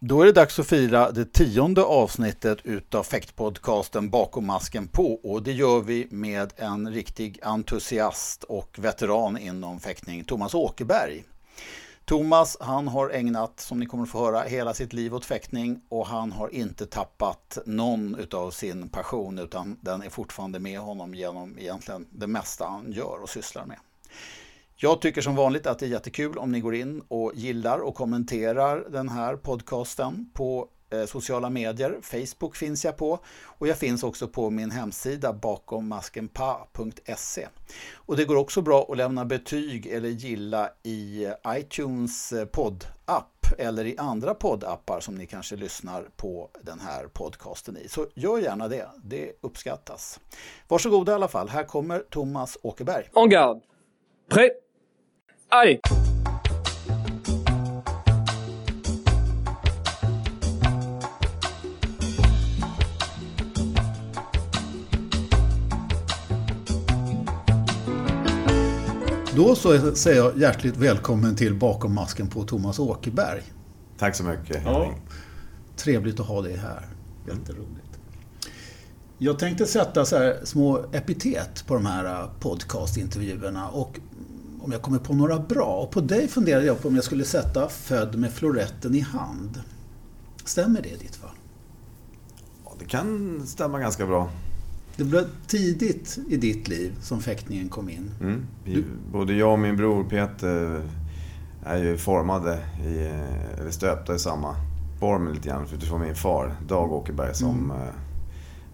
Då är det dags att fira det tionde avsnittet utav fäktpodcasten Bakom masken på och det gör vi med en riktig entusiast och veteran inom fäktning, Thomas Åkerberg. Thomas han har ägnat, som ni kommer att få höra, hela sitt liv åt fäktning och han har inte tappat någon utav sin passion utan den är fortfarande med honom genom egentligen det mesta han gör och sysslar med. Jag tycker som vanligt att det är jättekul om ni går in och gillar och kommenterar den här podcasten på eh, sociala medier. Facebook finns jag på och jag finns också på min hemsida bakommaskenpa.se. Och det går också bra att lämna betyg eller gilla i iTunes eh, poddapp eller i andra poddappar som ni kanske lyssnar på den här podcasten i. Så gör gärna det, det uppskattas. Varsågoda i alla fall, här kommer Thomas Åkerberg. On guard. Prêt Allez Då så säger jag hjärtligt välkommen till Bakom masken på Thomas Åkerberg. Tack så mycket. Ja. Trevligt att ha dig här. Jätteroligt. Jag tänkte sätta så här små epitet på de här podcastintervjuerna och om jag kommer på några bra. Och på dig funderade jag på om jag skulle sätta Född med floretten i hand. Stämmer det i ditt fall? Ja, det kan stämma ganska bra. Det blev tidigt i ditt liv som fäktningen kom in. Mm. Vi, både jag och min bror Peter är ju formade i, eller stöpta i samma form lite grann utifrån min far Dag Åkerberg som mm.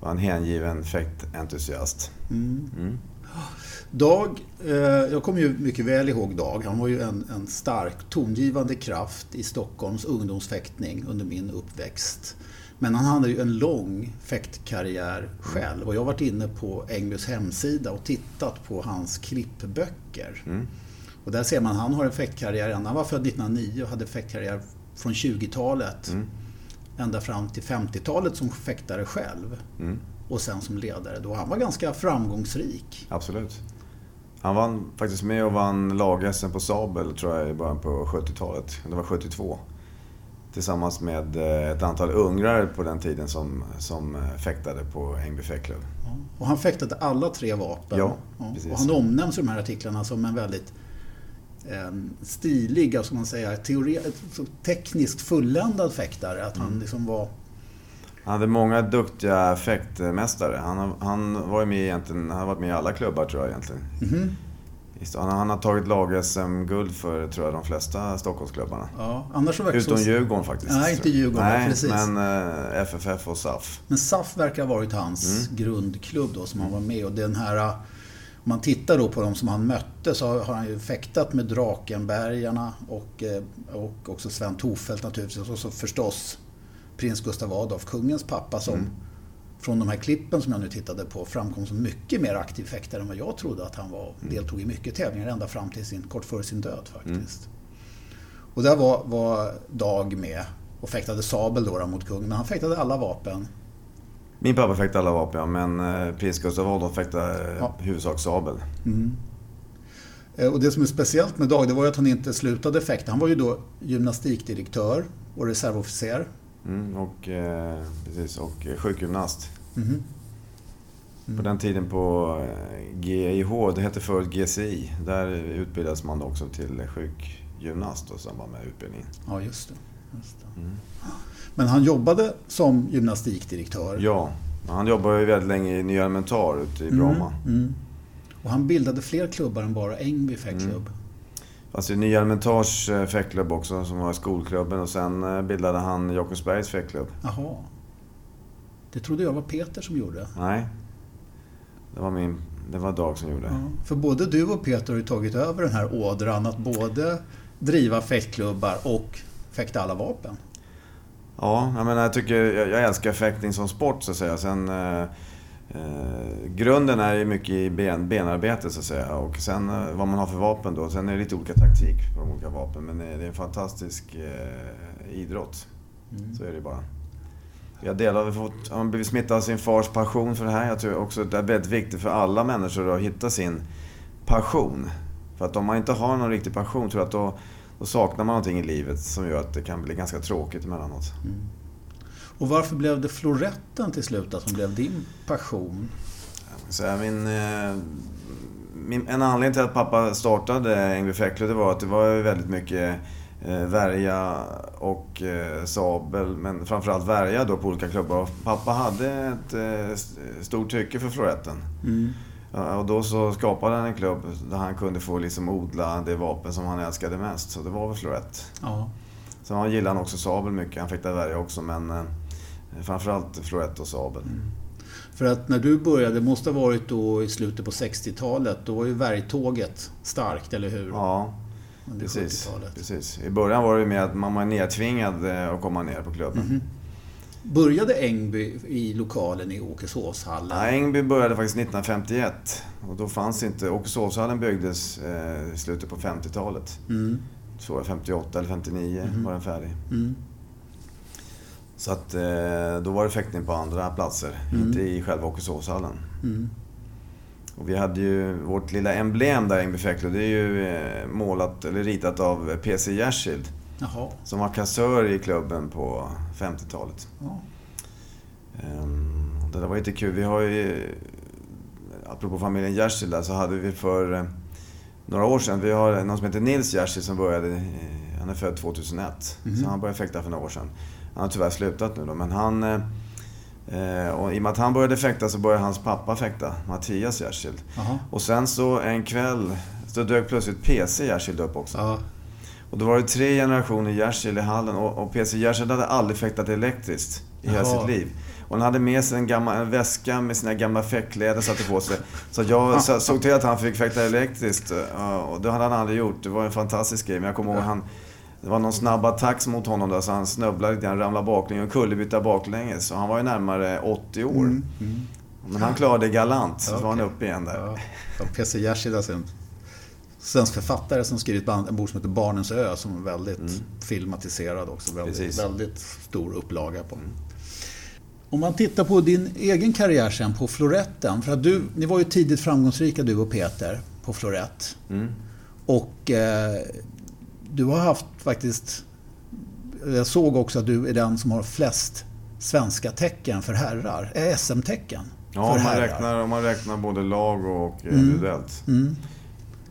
var en hängiven fäktentusiast. Mm. Dag, eh, jag kommer ju mycket väl ihåg Dag. Han var ju en, en stark tongivande kraft i Stockholms ungdomsfäktning under min uppväxt. Men han hade ju en lång fäktkarriär själv och jag har varit inne på Engbys hemsida och tittat på hans klippböcker. Mm. Och där ser man att han har en fäktkarriär, han var född 1909 och hade fäktkarriär från 20-talet mm. ända fram till 50-talet som fäktare själv. Mm. Och sen som ledare då. Han var ganska framgångsrik. Absolut. Han var faktiskt med och vann lag-SM på Sabel tror jag i början på 70-talet. Det var 72. Tillsammans med eh, ett antal ungrare på den tiden som, som eh, fäktade på Ängby fäktklubb. Ja. Och han fäktade alla tre vapen. Ja, precis. Och han omnämns i de här artiklarna som en väldigt eh, stilig, alltså man säger, teori, tekniskt fulländad fäktare. Att han mm. liksom var... Han hade många duktiga fäktmästare. Han, han var ju med egentligen, han har varit med i alla klubbar tror jag egentligen. Mm. Han, han har tagit lag-SM-guld för tror jag, de flesta Stockholmsklubbarna. Ja, annars så Utom så... Djurgården faktiskt. Nej, inte Djurgården. Nej, precis. men eh, FFF och SAF. Men SAF verkar ha varit hans mm. grundklubb då som han var med och den här om man tittar då på de som han mötte så har han ju fäktat med Drakenbergarna och, eh, och också Sven Tofelt naturligtvis. Och så förstås prins Gustav Adolf, kungens pappa som mm från de här klippen som jag nu tittade på framkom som mycket mer aktiv fäktare än vad jag trodde att han var. Mm. Deltog i mycket tävlingar ända fram till sin, kort före sin död faktiskt. Mm. Och där var, var Dag med och fäktade sabel då, då mot kungen. Men han fäktade alla vapen. Min pappa fäktade alla vapen, men eh, prins Gustav Adolf fäktade ja. huvudsak sabel. Mm. Eh, och det som är speciellt med Dag, det var ju att han inte slutade fäkta. Han var ju då gymnastikdirektör och reservofficer Mm, och, eh, precis, och sjukgymnast. Mm. Mm. På den tiden på GIH, det hette förut GCI, där utbildades man också till sjukgymnast i samband med utbildningen. Ja, just det. Just det. Mm. Men han jobbade som gymnastikdirektör? Ja, han jobbade ju väldigt länge i Nya Elementar ute i mm, Bromma. Mm. Och han bildade fler klubbar än bara Ängby fäktklubb? Fast i Nya Elementars eh, fäktklubb också, som var skolklubben. Och sen eh, bildade han Jakobsbergs fäktklubb. Jaha. Det trodde jag var Peter som gjorde. Nej. Det var, min, det var Dag som gjorde. Ja, för både du och Peter har ju tagit över den här ådran att både driva fäktklubbar och fäkta alla vapen. Ja, jag menar jag tycker... Jag, jag älskar fäktning som sport så att säga. Sen... Eh, Eh, grunden är ju mycket i ben, benarbete så att säga och sen eh, vad man har för vapen då. Sen är det lite olika taktik på de olika vapen men det är en fantastisk eh, idrott. Mm. Så är det bara. Jag delar, fått, har blivit smittad av sin fars passion för det här. Jag tror också att det är väldigt viktigt för alla människor att hitta sin passion. För att om man inte har någon riktig passion tror jag att då, då saknar man någonting i livet som gör att det kan bli ganska tråkigt emellanåt. Mm. Och varför blev det floretten till slut som blev din passion? Så min, eh, min, en anledning till att pappa startade Ängby Fäcklö det var att det var väldigt mycket eh, värja och eh, sabel, men framförallt värja då på olika klubbar. Pappa hade ett stort tycke för floretten. Mm. Och då så skapade han en klubb där han kunde få liksom odla det vapen som han älskade mest. Så det var väl florett. Ja. Sen han gillade han också sabel mycket. Han fick det värja också men framförallt florett och sabel. Mm. För att när du började, det måste ha varit då i slutet på 60-talet, då var ju värjtåget starkt, eller hur? Ja, precis, precis. I början var det med att man var nedtvingad eh, att komma ner på klubben. Mm -hmm. Började Ängby i lokalen i Åkeshovshallen? Ja, Ängby började faktiskt 1951. Och då fanns inte... Åkeshovshallen byggdes eh, i slutet på 50-talet. Mm. Så 58 eller 59 mm. var den färdig. Mm. Så att eh, då var det fäktning på andra platser, mm. inte i själva Åkeshovshallen. Mm. Och vi hade ju vårt lilla emblem där, Ängby Fäcklö, det är ju eh, målat, eller ritat av P.C. Jersild. Jaha. Som var kassör i klubben på 50-talet. Ja. Um, det där var lite kul. Vi har ju, apropå familjen Jersild där, så hade vi för eh, några år sedan, vi har någon som heter Nils Jersild som började, han är född 2001. Mm Så han började fäkta för några år sedan. Han har tyvärr slutat nu då, men han... Eh, eh, och I och med att han började fäkta så började hans pappa fäkta, Mattias Jersild. Och sen så en kväll så dök plötsligt PC Jersild upp också. Aha. Och då var det tre generationer Jersild i hallen och, och PC Jersild hade aldrig fäktat elektriskt i hela sitt liv. Och han hade med sig en, gammal, en väska med sina gamla fäckkläder satte på sig. Så jag såg till att han fick fäkta elektriskt. Och det hade han aldrig gjort. Det var en fantastisk grej. Men jag kommer ihåg att han det var någon snabb attack mot honom där så han snubblade lite grann, ramlade baklänges och kullerbytta baklänges. Så han var ju närmare 80 år. Mm, mm. Men han klarade det galant, så okay. var han uppe igen där. Ja. Ja, P.C. Jersild, alltså en svensk författare som skrivit en bok som heter Barnens ö som är väldigt mm. filmatiserad också. Väldigt, väldigt stor upplaga på. Mm. Om man tittar på din egen karriär sen på Floretten. För att du, ni var ju tidigt framgångsrika du och Peter på Florett. Mm. Och eh, du har haft faktiskt... Jag såg också att du är den som har flest svenska tecken för herrar. Eh, SM-tecken. Ja, om man, räknar, om man räknar både lag och mm. individuellt. Mm.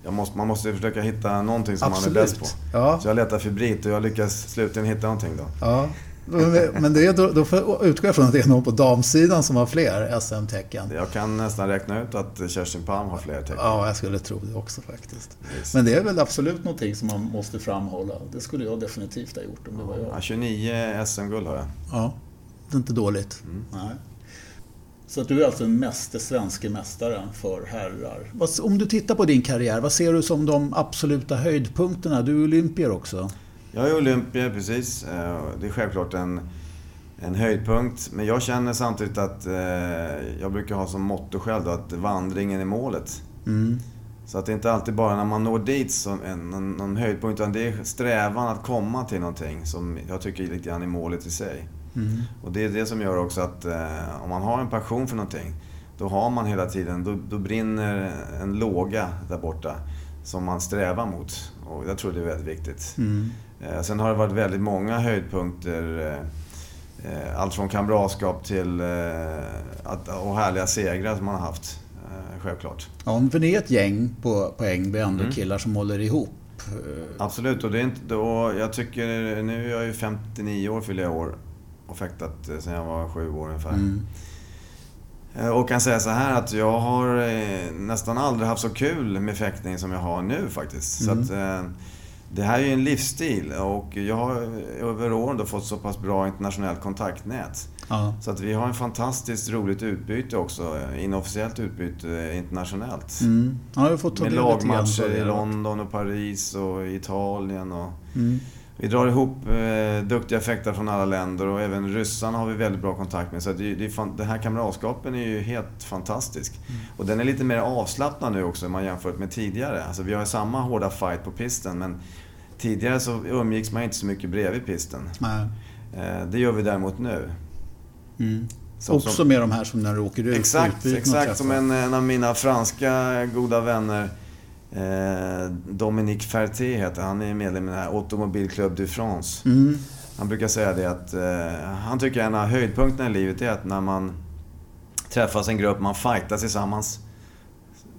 Måste, man måste försöka hitta någonting som Absolut. man är bäst på. Ja. Så jag letar febrilt och jag lyckas slutligen hitta någonting då. Ja. Men det då, då utgår jag från att det är någon på damsidan som har fler SM-tecken. Jag kan nästan räkna ut att Kerstin Palm har fler tecken. Ja, jag skulle tro det också faktiskt. Yes. Men det är väl absolut någonting som man måste framhålla. Det skulle jag definitivt ha gjort om det var jag. Ja, 29 SM-guld har jag. Ja, det är inte dåligt. Mm. Nej. Så att du är alltså den meste svenske mästaren för herrar. Om du tittar på din karriär, vad ser du som de absoluta höjdpunkterna? Du är olympier också. Jag är olympier, precis. Eh, det är självklart en, en höjdpunkt. Men jag känner samtidigt att eh, jag brukar ha som motto själv då, att vandringen är målet. Mm. Så att det är inte alltid bara när man når dit som en, någon, någon höjdpunkt, utan det är strävan att komma till någonting som jag tycker är lite grann är målet i sig. Mm. Och det är det som gör också att eh, om man har en passion för någonting, då har man hela tiden, då, då brinner en låga där borta som man strävar mot. Och jag tror det är väldigt viktigt. Mm. Eh, sen har det varit väldigt många höjdpunkter. Eh, eh, allt från kamratskap till att, och härliga segrar som man har haft. Självklart. Ja, för det är ett gäng på, på Ängby, ändå mm. killar som håller ihop. Absolut, och det är inte, och jag tycker, nu är jag ju 59 år fyller jag år och fäktat sedan jag var sju år ungefär. Mm. Och kan säga så här att jag har nästan aldrig haft så kul med fäktning som jag har nu faktiskt. Mm. Så att, det här är ju en livsstil och jag har över åren då fått så pass bra internationellt kontaktnät. Ja. Så att vi har en fantastiskt roligt utbyte också. Inofficiellt utbyte internationellt. Mm. Ja, Med lagmatcher i London och Paris och Italien. Och mm. Vi drar ihop eh, duktiga fäktare från alla länder och även ryssarna har vi väldigt bra kontakt med. Så det, det, den här kamratskapen är ju helt fantastisk. Mm. Och den är lite mer avslappnad nu också om man jämfört med tidigare. Alltså vi har samma hårda fight på pisten men Tidigare så umgicks man inte så mycket bredvid pisten. Nej. Eh, det gör vi däremot nu. Mm. Som, Också som, med de här som när du åker ut? Exakt, exakt. Som en, en, av mina franska goda vänner Eh, Dominique Ferté heter han. är medlem i den här Automobile Club du France. Mm. Han brukar säga det att eh, han tycker en av höjdpunkterna i livet är att när man träffas en grupp, man fightas tillsammans.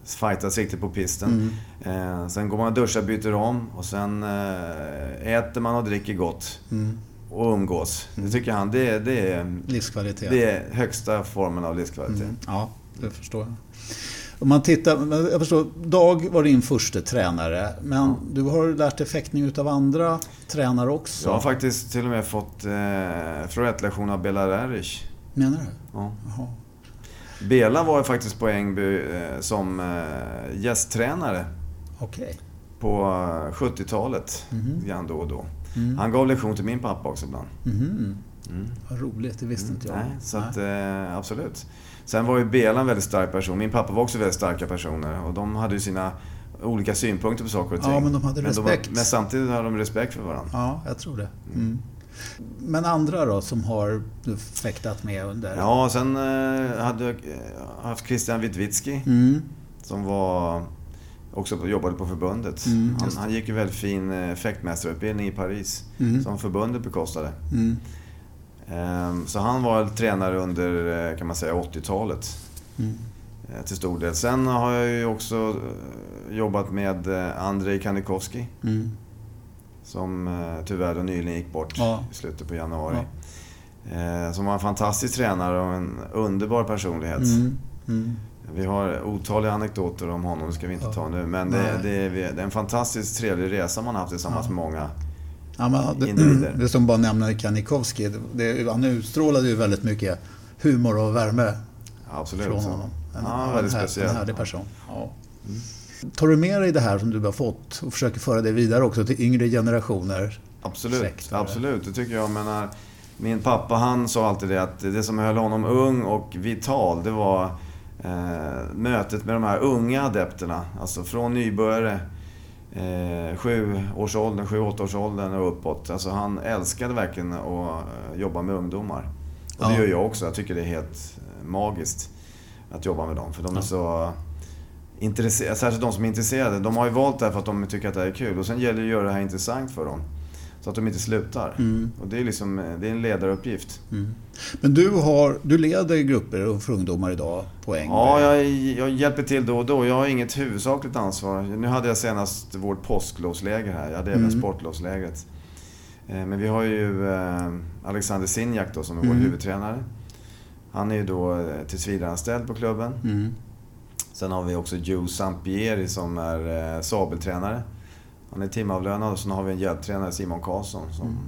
Fightas riktigt på pisten. Mm. Eh, sen går man och duschar, byter om och sen eh, äter man och dricker gott. Mm. Och umgås. Det tycker han, det, är- det, är, Livskvalitet. det är högsta formen av livskvalitet. Mm. Ja, det förstår jag. Om man tittar, jag förstår, Dag var din första tränare, men du har lärt dig fäktning utav andra tränare också. Jag har faktiskt till och med fått eh, florettlektion av Bela Rerich. Menar du? Ja. Jaha. Bela var ju faktiskt på Ängby eh, som eh, gästtränare Okej. på eh, 70-talet. Mhm. Grann då och då. Mm. Han gav lektion till min pappa också ibland. Mhm. Mm. Vad roligt, det visste inte jag. Nej, så att, eh, absolut. Sen var ju Bela en väldigt stark person. Min pappa var också väldigt starka personer. Och de hade ju sina olika synpunkter på saker och ting. Ja, men de hade respekt. men samtidigt hade de respekt för varandra. Ja, jag tror det. Mm. Men andra då, som har du fäktat med under? Ja, sen eh, hade jag eh, haft Christian Witwicki. Mm. Som var också jobbade på förbundet. Mm, han, han gick ju väldigt fin eh, fäktmästarutbildning i Paris. Mm. Som förbundet bekostade. Mm. Ehm, Så han var tränare under, kan man säga, 80-talet. Mm. eh, Till stor del. Sen har jag ju också jobbat med Andrei Kanikovski. Mm. Som eh, tyvärr nyligen gick bort Ja. i slutet på januari. Eh, Som var en fantastisk tränare och en underbar personlighet. Mm. Mm. Vi har otaliga anekdoter om honom, det ska vi inte Ja. ta nu. Men det, det, är, det är en fantastiskt trevlig resa man har haft tillsammans Ja. med många. Ja, det, Individer. det som bara nämner Kanikovski, det, han utstrålade ju väldigt mycket humor och värme Absolut. från honom. En, Ja, en, väldigt här- speciell. En härlig person. Ja. Tar du med dig det här som du har fått och försöker föra det vidare också till yngre generationer? Absolut, det. absolut. Det tycker jag. Menar, min pappa han sa alltid det att det som höll honom ung och vital det var eh, mötet med de här unga adepterna. Alltså från nybörjare, eh, sju årsåldern, sju, åtta och uppåt. Alltså han älskade verkligen att eh, jobba med ungdomar. Och det Ja. gör jag också. Jag tycker det är helt eh, magiskt att jobba med dem. För de är Ja. så intresserade, särskilt de som är intresserade. De har ju valt det här för att de tycker att det här är kul. Och sen gäller det att göra det här intressant för dem. Så att de inte slutar. Mm. Och det är liksom, det är en ledaruppgift. Mm. Men du, har, du leder grupper för ungdomar idag på Ängby? Ja, jag, jag hjälper till då och då. Jag har inget huvudsakligt ansvar. Nu hade jag senast vårt påsklovsläger här. Jag hade även Mm. sportlovslägret. Eh, Men vi har ju eh, Alexander Sinjak då som är vår Mm. huvudtränare. Han är ju då eh, tillsvidareanställd på klubben. Sen har vi också Joe Sampieri som är eh, sabeltränare. Han är timavlönad och sen har vi en hjälptränare, Simon Karlsson. Som, Mm.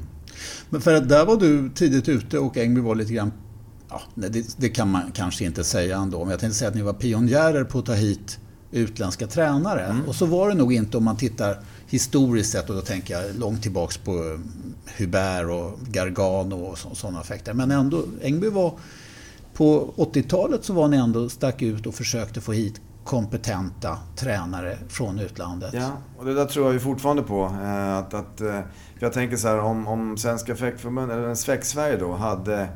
Men för att där var du tidigt ute och Ängby var lite grann... Ja, det, det kan man kanske inte säga ändå, men jag tänkte säga att ni var pionjärer på att ta hit utländska tränare. Mm. Och så var det nog inte om man tittar historiskt sett och då tänker jag långt tillbaks på Hubert och Gargano och sådana effekter. Men ändå, Ängby var... På 80-talet så var ni ändå stack ut och försökte få hit kompetenta tränare från utlandet. Ja, och det där tror jag ju fortfarande på. eh, Att, att, eh, jag tänker så här, om, om Svenska Fäktförbundet, eller Sväck-Sverige då, hade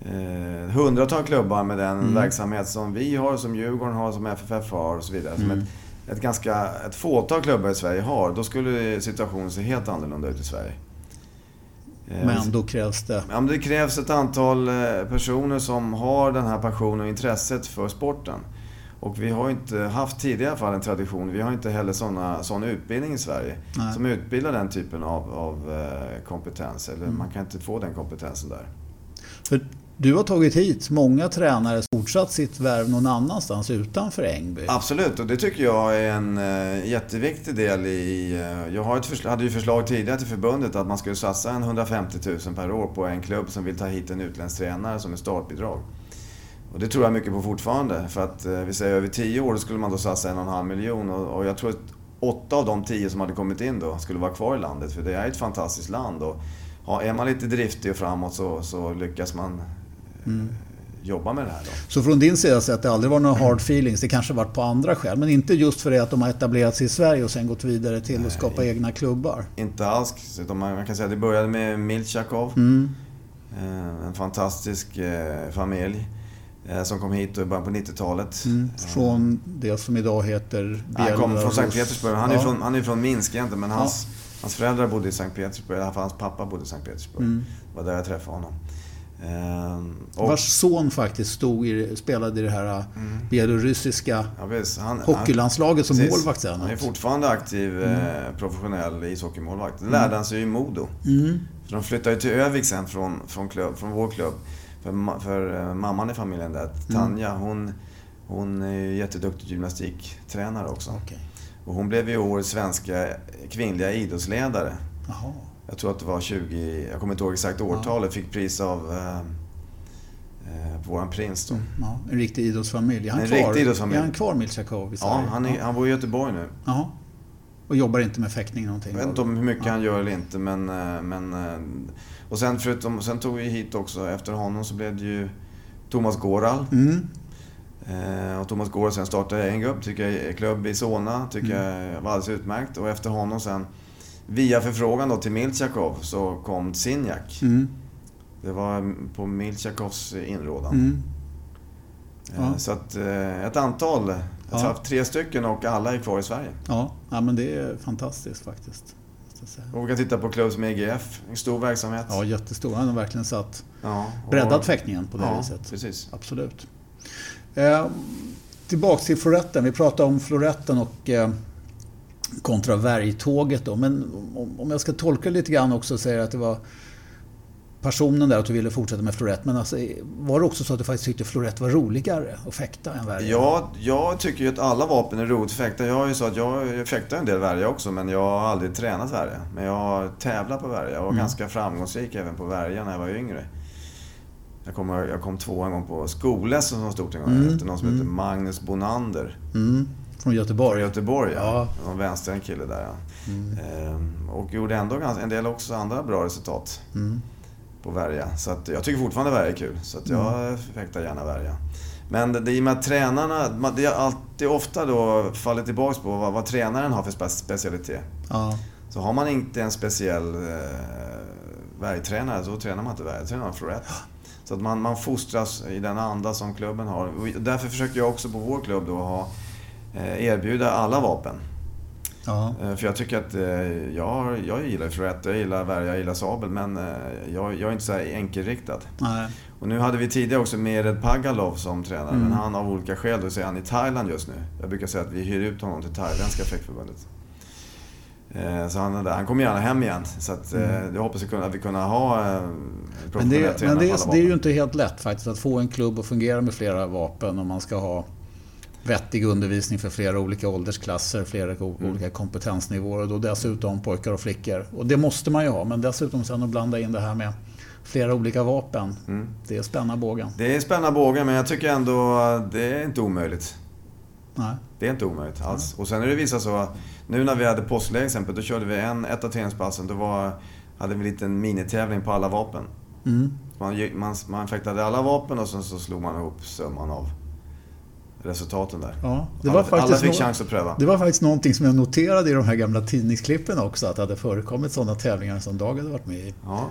eh, hundratal klubbar med den Mm. verksamhet som vi har, som Djurgården har, som FFF har och så vidare. Som Mm. ett, ett, ganska, ett fåtal klubbar i Sverige har, då skulle situationen se helt annorlunda ut i Sverige. Eh, Men då krävs det... Ja, men det krävs ett antal eh, personer som har den här passionen och intresset för sporten. Och vi har inte haft tidigare fall en tradition, vi har inte heller såna, sån utbildning i Sverige. Nej. Som utbildar den typen av, av eh, kompetens. Eller Mm. man kan inte få den kompetensen där. För du har tagit hit många tränare som fortsatt sitt värv någon annanstans utanför Ängby. Absolut, och det tycker jag är en eh, jätteviktig del i... Eh, jag har ett hade ju förslag tidigare till förbundet att man skulle satsa en 150 000 per år på en klubb som vill ta hit en utländsk tränare som ett startbidrag. Och det tror jag mycket på fortfarande. För att eh, vi säger över 10 år skulle man då satsa en och en halv miljon. Och, jag tror att åtta av de 10 som hade kommit in då skulle vara kvar i landet. För det är ett fantastiskt land. Och ja, är man lite driftig och framåt så, så lyckas man Mm. jobba med det här då. Så från din sida sett, det aldrig varit några hard feelings. Det kanske varit på andra skäl. Men inte just för det att de har etablerat sig i Sverige och sen gått vidare till att skapa egna klubbar. Inte alls. Man kan säga att det började med Milchakov. Mm. Eh, En fantastisk eh, familj. Som kom hit i början på 90-talet. Mm, från det som idag heter Han kom från Sankt Petersburg. Han är ja. från, han är från Minsk egentligen men hans, ja. hans föräldrar bodde i Sankt Petersburg. I alla fall hans pappa bodde i Sankt Petersburg. Mm. Det var där jag träffade honom. Ehm, och, Vars son faktiskt stod i, spelade i det här äh, mm. belarusiska ja, han, hockeylandslaget som precis. målvakt sen. Han är fortfarande aktiv mm. eh, professionell ishockeymålvakt. Det lärde mm. han sig i Modo. Mm. För de flyttade ju till Övik sen från, från, klubb, från vår klubb. För, för uh, mamman i familjen där, mm. Tanja, hon, hon är ju jätteduktig gymnastiktränare också. Okay. Och hon blev ju årets svenska kvinnliga idrottsledare. Aha. Jag tror att det var 20, jag kommer inte ihåg exakt årtalet, fick pris av eh, eh, våran prins då. Mm, ja, en riktig idrottsfamilj. Är han en kvar, riktig idrottsfamilj. Är han kvar Milchakov Ja, han, är, ja. han bor i Göteborg nu. Jaha. Och jobbar inte med fäktning någonting? Jag vet inte om hur mycket ja. han gör eller inte men... Eh, men eh, och sen förutom, sen tog vi hit också, efter honom så blev det ju Thomas Goral. Mm. Eh, och Thomas Goral sen startade en klubb, tycker jag, klubb i Solna, tycker mm. jag var alldeles utmärkt. Och efter honom sen Via förfrågan då till Milchakov så kom Sinjak. Mm. Det var på Milchakovs inrådan. Mm. Eh, ja. Så att eh, ett antal, jag har haft tre stycken och alla är kvar i Sverige. Ja, ja men det är fantastiskt faktiskt. Och vi kan titta på klubb som EGF, en stor verksamhet. Ja, jättestor. Han har verkligen satt, ja, och, breddat fäktningen på det ja, viset. Precis. Absolut. Eh, tillbaks till floretten. Vi pratade om floretten och eh, kontra värjtåget då. Men om jag ska tolka lite grann också och säga att det var passionen där att du ville fortsätta med florett. Men alltså, var det också så att du faktiskt tyckte florett var roligare att fäkta än värja? Ja, jag tycker ju att alla vapen är roligt att fäkta. Jag är ju så att jag fäktar en del värja också, men jag har aldrig tränat värja. Men jag har tävlat på värja och var mm. ganska framgångsrik även på värja när jag var yngre. Jag, kommer, jag kom två en gång på skoles som var stort en gång. Mm. Någon som mm. heter Magnus Bonander. Mm. Från Göteborg? Från Göteborg, ja. ja. En vänster kille där, ja. Mm. Ehm, och gjorde ändå en del också andra bra resultat mm. på värja. Så att, jag tycker fortfarande värja är kul, så att jag mm. fäktar gärna värja. Men det, det i och med att tränarna, det är alltid ofta då faller tillbaks på vad, vad tränaren har för specialitet. Ja. Så har man inte en speciell eh, värjtränare så tränar man inte värja, tränar man florett. Så att man, man fostras i den anda som klubben har. Och därför försöker jag också på vår klubb då ha erbjuda alla vapen. Ja. Eh, för jag tycker att eh, jag, jag gillar Florette, jag gillar Värja, jag gillar Sabel men jag, jag är inte så här enkelriktad. Nej. Och nu hade vi tidigare också Mered Pagalov som tränare mm. men han av olika skäl, då säger han i Thailand just nu. Jag brukar säga att vi hyr ut honom till thailändska fäktförbundet. Så han, han kommer gärna hem igen. Så att, mm. jag hoppas att vi kunna ha Men, det, men det, är, det är ju inte helt lätt faktiskt att få en klubb att fungera med flera vapen om man ska ha vettig undervisning för flera olika åldersklasser, flera mm. olika kompetensnivåer och då dessutom pojkar och flickor. Och det måste man ju ha, men dessutom sen att blanda in det här med flera olika vapen. Mm. Det är spänna bågen. Det är spänna bågen, men jag tycker ändå att det är inte omöjligt. Nej. Det är inte omöjligt alls. Nej. Och sen är det vissa så, nu när vi hade påskläge exempel, då körde vi en, ett av träningspassen, då var, hade vi en liten minitävling på alla vapen. Mm. Man, man, man fäktade alla vapen och sen så slog man ihop summan av resultaten där. Ja, det var alla, alla fick chans att pröva. Det var faktiskt någonting som jag noterade i de här gamla tidningsklippen också, att det hade förekommit sådana tävlingar som Dag hade varit med i. Ja.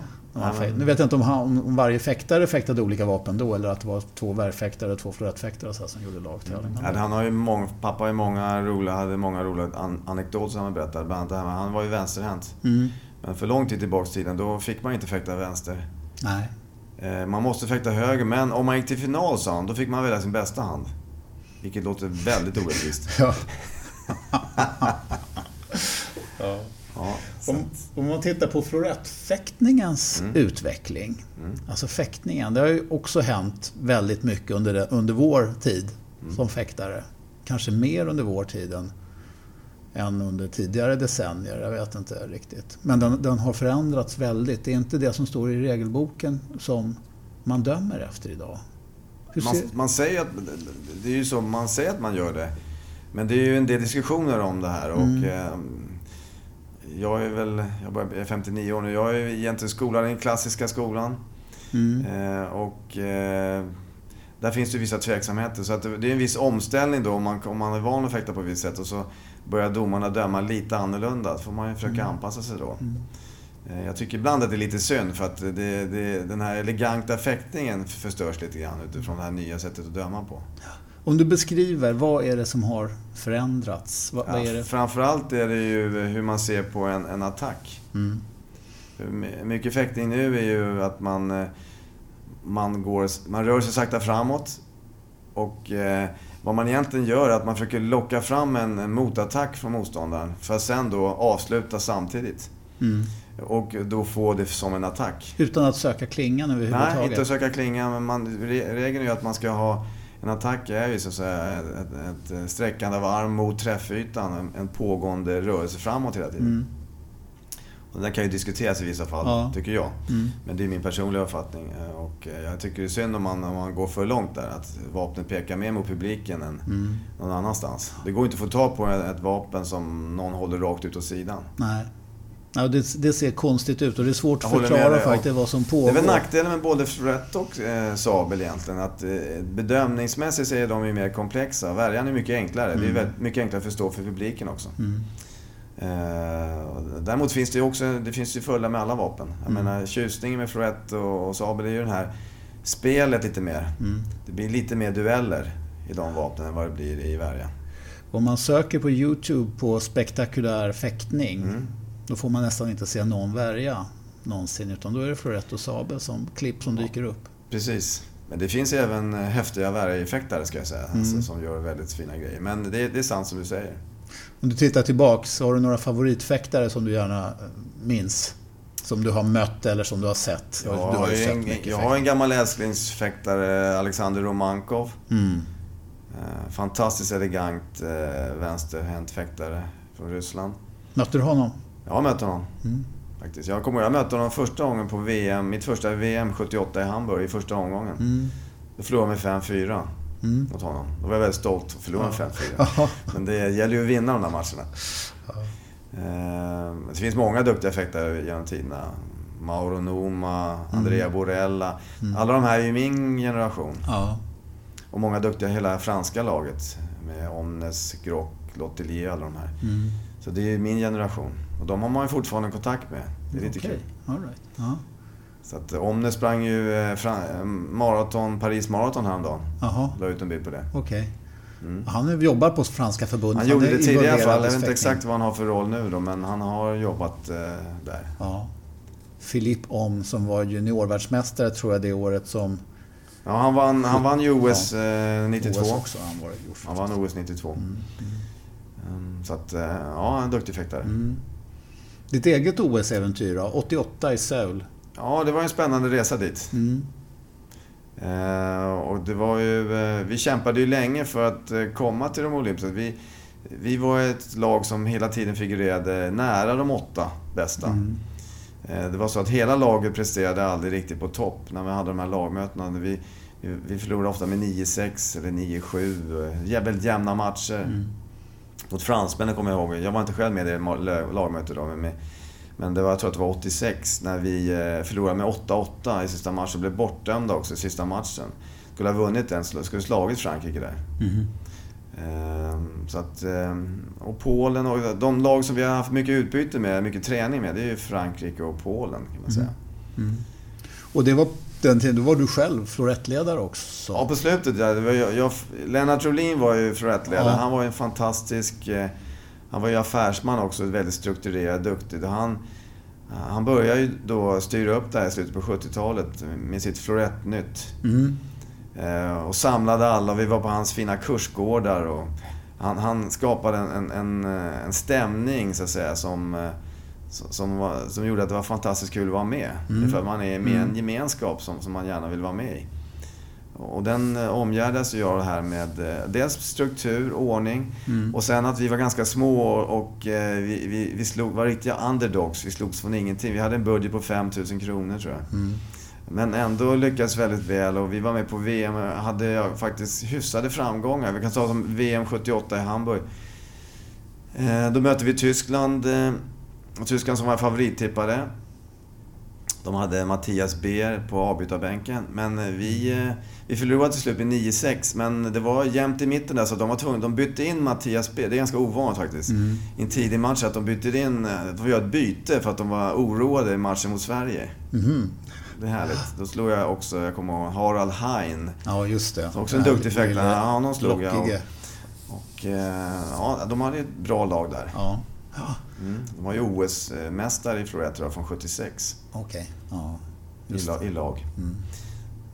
Nu vet jag inte om, han, om varje fäktare fäktade olika vapen då eller att det var två värfäktare och två florettfäktare som gjorde lagtävling. Ja, han har ju många, pappa har ju många roliga, hade många roliga an, anekdoter som han berättade. Bland annat det här med, han var ju vänsterhänt. Mm. Men för lång tid tillbaka i tiden, då fick man inte fäkta vänster. Nej. Eh, man måste fäkta höger, men om man gick till final sa han, då fick man välja sin bästa hand. Vilket låter väldigt orättvist. ja. ja. ja om, om, man tittar på florettfäktningens mm. utveckling. Mm. Alltså fäktningen. Det har ju också hänt väldigt mycket under, det, under vår tid mm. som fäktare. Kanske mer under vår tid än, än under tidigare decennier. Jag vet inte riktigt. Men den, den har förändrats väldigt. Det är inte det som står i regelboken som man dömer efter idag. Man, man, säger att, det är ju så, man säger att man gör det. Men det är ju en del diskussioner om det här. Och, mm. eh, jag är väl, jag är 59 år nu, jag är egentligen skolad i den klassiska skolan. Mm. Eh, och eh, där finns det vissa tveksamheter. Så att det, är en viss omställning då om man, om man är van att fäkta på ett visst sätt och så börjar domarna döma lite annorlunda. Då får man ju försöka mm. anpassa sig då. Eh, jag tycker ibland att det är lite synd för att det, det, den här eleganta fäktningen förstörs lite grann utifrån det här nya sättet att döma på. Om du beskriver, vad är det som har förändrats? Vad, vad är det? Framförallt är det ju hur man ser på en, en attack. Mm. Mycket fäktning nu är ju att man, eh, man, går, man rör sig sakta framåt. Och eh, vad man egentligen gör är att man försöker locka fram en, en motattack från motståndaren. För att sen då avsluta samtidigt. Mm. Och då få det som en attack. Utan att söka klingan överhuvudtaget? Nej, inte att söka klingan. Men man, regeln är ju att man ska ha... En attack är ju så att säga ett, ett sträckande av arm mot träffytan. En pågående rörelse framåt hela tiden. Mm. Och den kan ju diskuteras i vissa fall, ja. tycker jag. Mm. Men det är min personliga uppfattning. Eh, och eh, jag tycker det är synd om man, om man går för långt där. Att vapnet pekar mer mot publiken än mm. någon annanstans. Det går inte att få tag på ett vapen som någon håller rakt ut åt sidan. Nej. Ja, det, det, ser konstigt ut och det är svårt att förklara faktiskt vad som pågår. Det är väl nackdelen med både Frett och eh, Sabel egentligen. Att eh, bedömningsmässigt så är de ju mer komplexa. Värjan är mycket enklare. Mm. Det är mm. väldigt mycket enklare att förstå för publiken också. Mm. Eh, däremot finns det ju också, det finns ju fördelar med alla vapen. Jag mm. menar tjusningen med Florett och, och Sabel är ju det här spelet lite mer. Mm. Det blir lite mer dueller i de vapnen än vad det blir i Värja. Om man söker på YouTube på spektakulär fäktning mm. Då får man nästan inte se någon värja någonsin. Utan då är det Florett och Sabel som klipp som dyker upp. Precis. Men det finns även eh, häftiga värjeffekter ska jag säga. Mm. Alltså, som gör väldigt fina grejer. Men det, det är sant som du säger. Om du tittar tillbaks, har du några favoritfäktare som du gärna eh, minns? Som du har mött eller som du har sett? Ja, du har sett en, jag har en gammal älsklingsfäktare, Alexander Romankov. Mm. Eh, fantastiskt elegant vänsterhänt fäktare från Ryssland. Mötte du honom? Jag har mött honom. Mm. Faktiskt. Jag kommer jag mötte honom första gången på VM, mitt första VM 78 i Hamburg, i första omgången. Mm. Då förlorade jag med 5-4 mm. mot honom. Då var jag väldigt stolt att förlora med 5-4. Men det gäller ju att vinna de där matcherna. Ja. Eh, det finns många duktiga fäktare genom tiderna. Mauro Noma, Andrea mm. Borella. Mm. Alla de här är ju min generation. Ja. Och många duktiga hela franska laget. Med Omnes, Grock, Lottelier och alla de här. Mm. Så det är min generation. Och de har man ju fortfarande kontakt med. Det är lite okay. kul. All right. uh Så att Omne sprang ju eh, eh, maraton, Paris Marathon häromdagen. Jaha. La ut en bild på det. Okej. Okay. Mm. Han jobbar på Franska förbundet. Han, han gjorde det tidigare i alla fall. Jag vet inte exakt vad han har för roll nu då, men han har jobbat eh, där. Ja. Philippe Om som var juniorvärldsmästare tror jag det året som... Ja, han vann, han vann ju OS eh, 92. OS också, han, var han vann OS 92. Mm. Mm. Um, så att, eh, ja, en duktig fäktare. Mm. Ditt eget OS-äventyr då? 88 i Seoul. Ja, det var en spännande resa dit. Mm. Eh, och det var ju, eh, vi kämpade ju länge för att eh, komma till de olympiska. Vi, vi var ett lag som hela tiden figurerade nära de åtta bästa. Mm. Eh, det var så att hela laget presterade aldrig riktigt på topp när vi hade de här lagmötena. Vi, vi, vi förlorade ofta med 9-6 eller 9-7. Eh, väldigt jämna matcher. Mm. Mot fransmännen kommer jag ihåg. Jag var inte själv med i det lagmötet då. Men, men det var, jag tror att det var 86 när vi eh, förlorade med 8-8 i sista matchen. Blev bortdömda också i sista matchen. Skulle ha vunnit den, skulle slagit Frankrike där. Mm. Så att, ehm, och Polen och de lag som vi har haft mycket utbyte med, mycket träning med, det är ju Frankrike och Polen kan man säga. Mm. Mm. Och det var den tiden, då var du själv florettledare också? Ja, på slutet. Ja, jag, jag, Lennart Rolin var ju florettledare. Ja. Han var ju en fantastisk... Eh, han var ju affärsman också, väldigt strukturerad, duktig. Han, han började ju då styra upp det här i slutet på 70-talet med sitt Florettnytt. Mm. Eh, och samlade alla. Vi var på hans fina kursgårdar. Och han, han skapade en, en, en stämning, så att säga, som eh, som, var, som gjorde att det var fantastiskt kul att vara med. Mm. För att man är med i en mm. gemenskap som, som man gärna vill vara med i. Och den eh, omgärdas ju av det här med eh, dels struktur, ordning mm. och sen att vi var ganska små och eh, vi, vi, vi slog, var riktiga underdogs. Vi slogs från ingenting. Vi hade en budget på 5000 kronor tror jag. Mm. Men ändå lyckades väldigt väl och vi var med på VM och hade faktiskt hyfsade framgångar. Vi kan ta som VM 78 i Hamburg. Då mötte vi Tyskland Tyskland som var favorittippade. De hade Mattias Beer på avbytarbänken. Men eh, vi, eh, vi förlorade till slut med 9-6. Men det var jämnt i mitten där så de var tvungna. De bytte in Mattias Beer. Det är ganska ovanligt faktiskt. Mm. I en tidig match att de bytte in... Eh, de får göra ett byte för att de var oroade i matchen mot Sverige. Mm. Det är härligt. Då slog jag också, jag kommer ihåg, Harald Hein. Ja, just det. Också en duktig fäktare. Ja, honom slog jag. Och, och ja, de hade ett bra lag där. Ja. Mm. De var ju OS-mästare i jag, från 76. Okej. Okay. Ja, I, I, lag. Mm.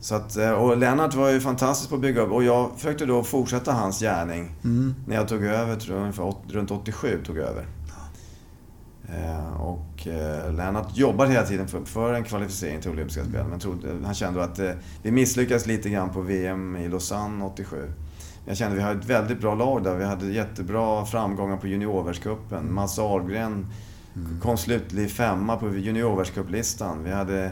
Så att, eh, och Lennart var ju fantastisk på att bygga upp och jag försökte då fortsätta hans gärning. Mm. När jag tog över, tror jag, ungefär runt 87 tog jag över. Eh, och eh, Lennart jobbade hela tiden för, för en kvalificering till olympiska spel. Men trodde, han kände att vi misslyckades lite grann på VM i Lausanne 87. Jag kände att vi hade ett väldigt bra lag där. Vi hade jättebra framgångar på juniorvärldscupen. Mats Ahlgren mm. kom slutlig femma på juniorvärldscuplistan. Vi hade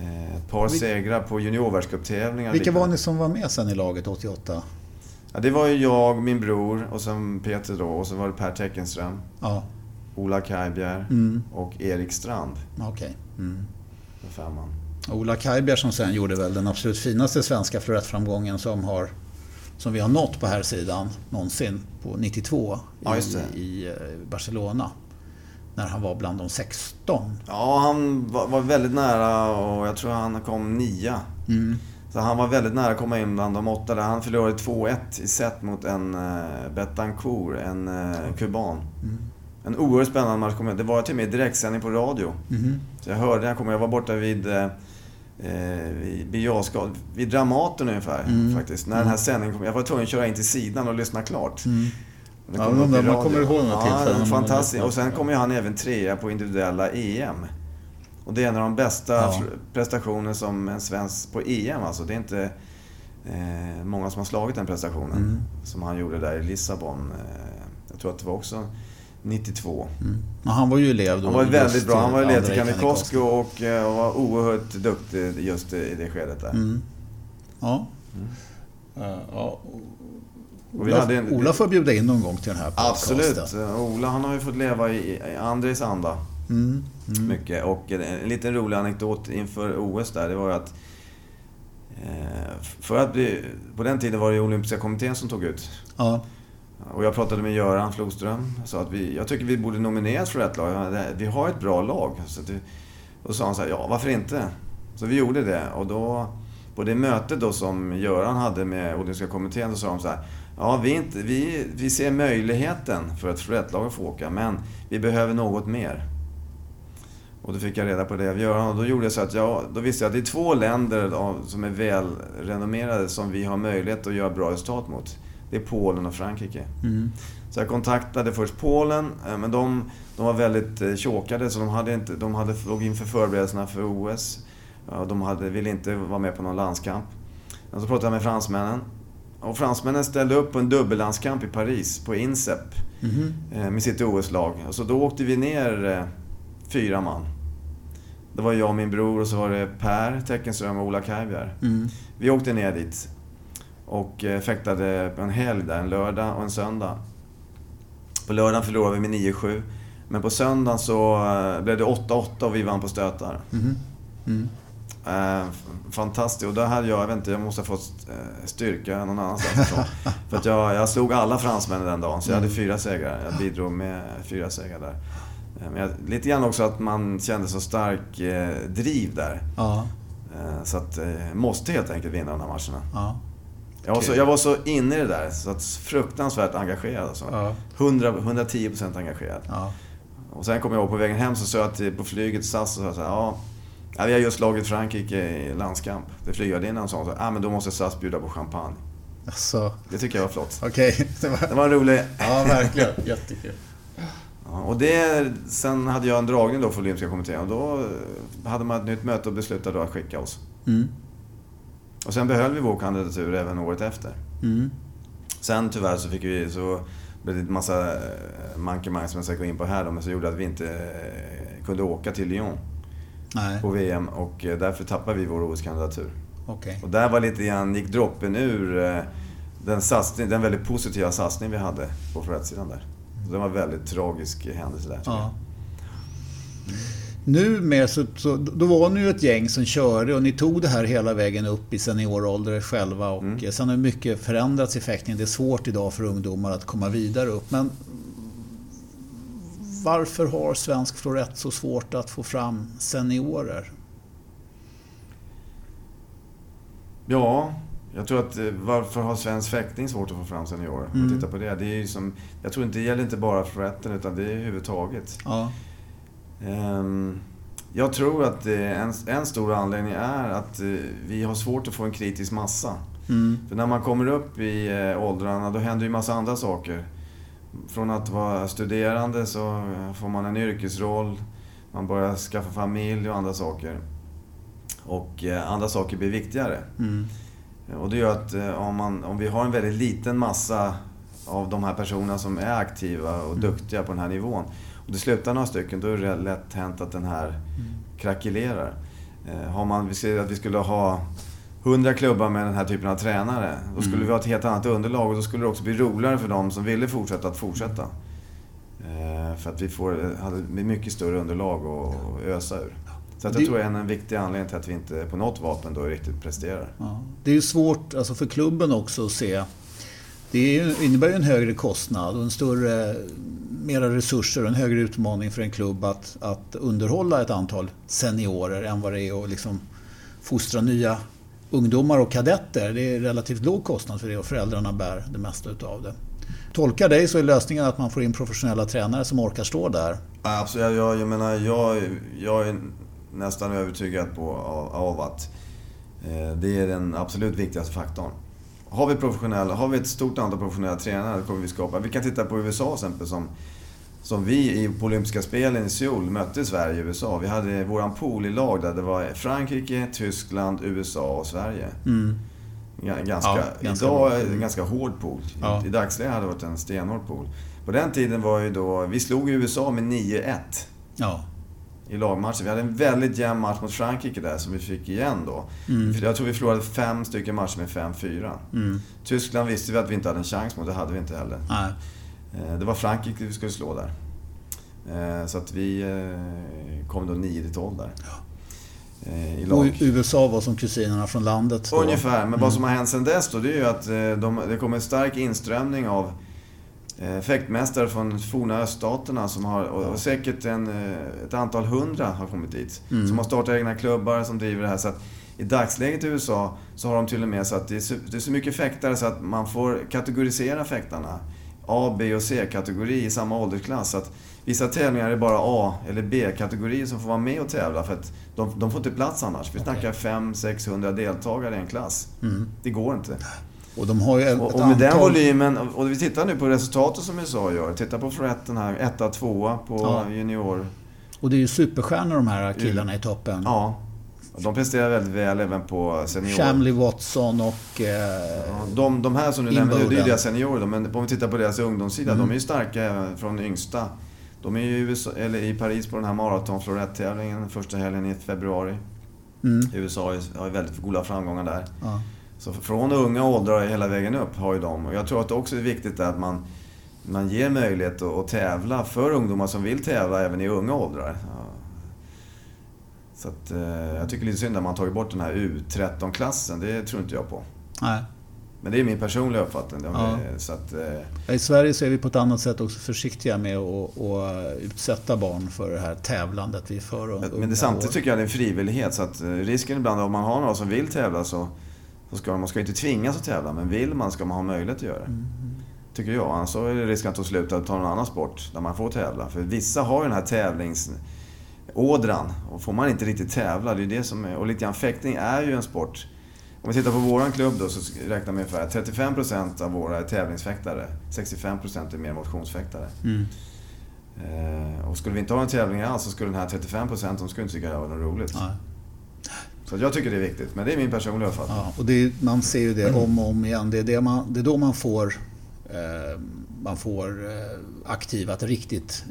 eh, ett par segrar på juniorvärldscuptävlingar. Vilka var ni som var med sen i laget 88? Ja, det var ju jag, min bror och sen Peter då och så var det Per Teckenström. Ja. Ola Kajbjer mm. och Erik Strand. Okej. Okay. Mm. Femman. Ola Kajbjer som sen gjorde väl den absolut finaste svenska florettframgången som har som vi har nått på här sidan någonsin på 92 ja, i, i, eh, Barcelona. När han var bland de 16. Ja, han var, var väldigt nära och jag tror han kom nia. Mm. Så han var väldigt nära att komma in bland de åtta. Där han förlorade 2-1 i set mot en uh, Betancourt, en uh, kuban. Mm. En oerhört spännande match. Det var till och med direktsändning på radio. Mm. Så jag hörde, jag, kom, jag var borta vid uh, eh, vid, vid Dramaten ungefär mm. faktiskt. När mm. den här sändningen kom. Jag var tvungen att köra in till sidan och lyssna klart. Mm. Ja, man, man kommer ihåg några tillfällen. Ja, fantastiskt. Och sen kom ju han även trea på individuella EM. Och det är en av de bästa ja. prestationer som en svensk på EM alltså. Det är inte eh, många som har slagit den prestationen. Mm. Som han gjorde där i Lissabon. Eh, jag tror att det var också 92. Mm. han var ju elev då. Han var väldigt bra. Han var elev till Kanikosko och, eh, och var oerhört duktig just i det skedet där. Mm. Ja. Mm. Uh, ja. Ola, en, Ola får bjuda in någon gång till den här podcasten. Absolut. Ola han har ju fått leva i, i Andres anda. Mm. Mm. Mycket. Och en, en liten rolig anekdot inför OS där, det var ju att eh, för att bli, på den tiden var det olympiska kommittén som tog ut. Ja. Och jag pratade med Göran Flodström. och sa att vi, jag tycker vi borde nomineras för ett lag. Vi har ett bra lag. Så det, och då sa han så här, ja varför inte? Så vi gjorde det. Och då, på det mötet då som Göran hade med Olympiska kommittén, så sa de så här, ja vi, inte, vi, vi ser möjligheten för att få åka, men vi behöver något mer. Och då fick jag reda på det av Göran och då gjorde jag så att jag, då visste jag att det är två länder som är välrenommerade som vi har möjlighet att göra bra resultat mot. Det är Polen och Frankrike. Mm. Så jag kontaktade först Polen, eh, men de, de var väldigt eh, chokade så de hade inte, de hade låg inför förberedelserna för OS. De hade, ville inte vara med på någon landskamp. Men så pratade jag med fransmännen. Och fransmännen ställde upp på en dubbellandskamp i Paris, på INSEP. Mm. Med sitt OS-lag. Så då åkte vi ner fyra man. Det var jag och min bror och så var det Per Teckenström och Ola Kajbjer. Mm. Vi åkte ner dit. Och eh, fäktade på en helg där, en lördag och en söndag. På lördagen förlorade vi med 9-7. Men på söndagen så eh, blev det 8-8 och vi vann på stötar. Mm. Mm. Eh, fantastiskt. Och då hade jag, jag vet inte, jag måste ha fått styrka någon annanstans ifrån. För att jag, jag slog alla fransmännen den dagen, så jag hade mm. fyra segrar. Jag bidrog med fyra segrar där. Men jag, lite grann också att man kände så stark eh, driv där. Ja. Så att, måste helt enkelt vinna de här matcherna. Ja. Jag var, så, jag var så inne i det där, så fruktansvärt engagerad. Alltså. Ja. 100, 110% engagerad. Ja. Och sen kom jag ihåg på vägen hem så sa jag till, på flyget SAS och sa ja, ja, vi har just slagit Frankrike i landskamp. Det flygvärdinnan sa så ja men då måste SAS bjuda på champagne. Alltså. Det tycker jag var flott. Okej. Okay. Det, var... det var en rolig... Ja, verkligen. Jättekul. Ja, och det, sen hade jag en dragning då för Olympiska kommittén och då hade man ett nytt möte och beslutade då att skicka oss. Mm. Och sen behöll vi vår kandidatur även året efter. Mm. Sen tyvärr så fick vi så blev det en massa eh, mankemang som jag ska gå in på här då, men så gjorde att vi inte eh, kunde åka till Lyon Nej. på VM och eh, därför tappade vi vår OS-kandidatur. Okay. Och där var lite grann, gick droppen ur den, satsning, den väldigt positiva satsning vi hade på förrättssidan där. Så det var en väldigt tragisk händelse där. Ja. Nu med så, så, då var ni ju ett gäng som körde och ni tog det här hela vägen upp i seniorålder själva. Och mm. Sen har mycket förändrats i fäktningen. Det är svårt idag för ungdomar att komma vidare upp. Men varför har svensk florett så svårt att få fram seniorer? Ja, jag tror att eh, varför har svensk fäktning svårt att få fram seniorer? Mm. Titta på det. det är som, jag tror inte det gäller inte bara floretten utan det är överhuvudtaget. Ja. Um, jag tror att en, en stor anledning är att eh, vi har svårt att få en kritisk massa. Mm. För när man kommer upp i eh, åldrarna då händer ju massa andra saker. Från att vara studerande så får man en yrkesroll, man börjar skaffa familj och andra saker. Och eh, andra saker blir viktigare. Mm. Och det gör att om, man, om vi har en väldigt liten massa av de här personerna som är aktiva och mm. duktiga på den här nivån och det slutar några stycken, då är det lätt hänt att den här mm. krackelerar. Eh, har man, vi säger att vi skulle ha 100 klubbar med den här typen av tränare. Då skulle mm. vi ha ett helt annat underlag och då skulle det också bli roligare för dem som ville fortsätta att fortsätta. Eh, för att vi får, hade mycket större underlag att ösa ur. Så att jag det... tror det är en viktig anledning till att vi inte på något vapen då riktigt presterar. Ja. Det är ju svårt alltså för klubben också att se det innebär ju en högre kostnad och en större, mera resurser och en högre utmaning för en klubb att, att underhålla ett antal seniorer än vad det är att liksom fostra nya ungdomar och kadetter. Det är relativt låg kostnad för det och föräldrarna bär det mesta utav det. Tolkar dig så är lösningen att man får in professionella tränare som orkar stå där. Absolut, jag, jag menar jag, jag är nästan övertygad på, av, av att eh, det är den absolut viktigaste faktorn har vi professionella, har vi ett stort antal professionella tränare kommer vi skapa. Vi kan titta på USA till exempel som, som vi på olympiska spelen i Seoul mötte Sverige och USA. Vi hade våran pool i lag där det var Frankrike, Tyskland, USA och Sverige. Mm. Ganska, ja, ganska idag är det en ganska hård pool. Ja. I dagsläget hade det varit en stenhård pool. På den tiden var ju då, vi slog USA med 9-1. Ja i lagmatchen. Vi hade en väldigt jämn match mot Frankrike där som vi fick igen då. Mm. Jag tror vi förlorade fem stycken matcher med 5-4. Mm. Tyskland visste vi att vi inte hade en chans mot, det hade vi inte heller. Nej. Eh, det var Frankrike vi skulle slå där. Eh, så att vi eh, kom då 9-12 där. Ja. I lag. Och USA var som kusinerna från landet? Då. Ungefär, men mm. vad som har hänt sedan dess då, det är ju att de, det kommer en stark inströmning av fäktmästare från forna öststaterna som har, och säkert en, ett antal hundra har kommit dit. Mm. Som har startat egna klubbar som driver det här. Så att I dagsläget i USA så har de till och med så att det är så, det är så mycket fäktare så att man får kategorisera fäktarna. A, B och C-kategori i samma åldersklass. Så att vissa tävlingar är bara A eller B-kategorier som får vara med och tävla för att de, de får inte plats annars. Vi snackar 500-600 deltagare i en klass. Mm. Det går inte. Och de har ju ett, och, och med antal... den volymen, och vi tittar nu på resultatet som USA gör. Titta på Floretten här, etta, tvåa på ja. junior. Och det är ju superstjärnor de här killarna i toppen. Ja. De presterar väldigt väl även på senior. Shamley Watson och... Eh, ja, de, de här som du nämnde, det är ju deras seniorer. Men om vi tittar på deras ungdomssida, mm. de är ju starka från yngsta. De är ju i, USA, eller i Paris på den här maraton tävlingen första helgen i februari. Mm. USA har ju väldigt goda framgångar där. Ja. Så från unga åldrar hela vägen upp har ju de. Och jag tror att det också är viktigt att man, man ger möjlighet att, att tävla för ungdomar som vill tävla även i unga åldrar. Så att, eh, jag tycker det är lite synd att man tagit bort den här U13-klassen. Det tror inte jag på. Nej. Men det är min personliga uppfattning. Ja. Så att, eh... I Sverige så är vi på ett annat sätt också försiktiga med att, att utsätta barn för det här tävlandet vi för Men det, samtidigt tycker jag det är en frivillighet. Så att eh, risken ibland om man har några som vill tävla så så ska man ska inte tvingas att tävla, men vill man ska man ha möjlighet att göra det. Mm. Tycker jag. Annars är det risk att de slutar ta någon annan sport där man får tävla. För vissa har ju den här tävlingsådran. Och får man inte riktigt tävla, det är det som är... Och lite grann fäktning är ju en sport. Om vi tittar på våran klubb då så räknar vi ungefär 35% av våra är tävlingsfäktare. 65% är mer motionsfäktare. Mm. Eh, och skulle vi inte ha en tävling alls så skulle den här 35% de skulle inte tycka det var något roligt. Nej. Så jag tycker det är viktigt, men det är min personliga uppfattning. Ja, och det, man ser ju det om och om igen. Det är, det man, det är då man får, eh, man får eh, aktiva att riktigt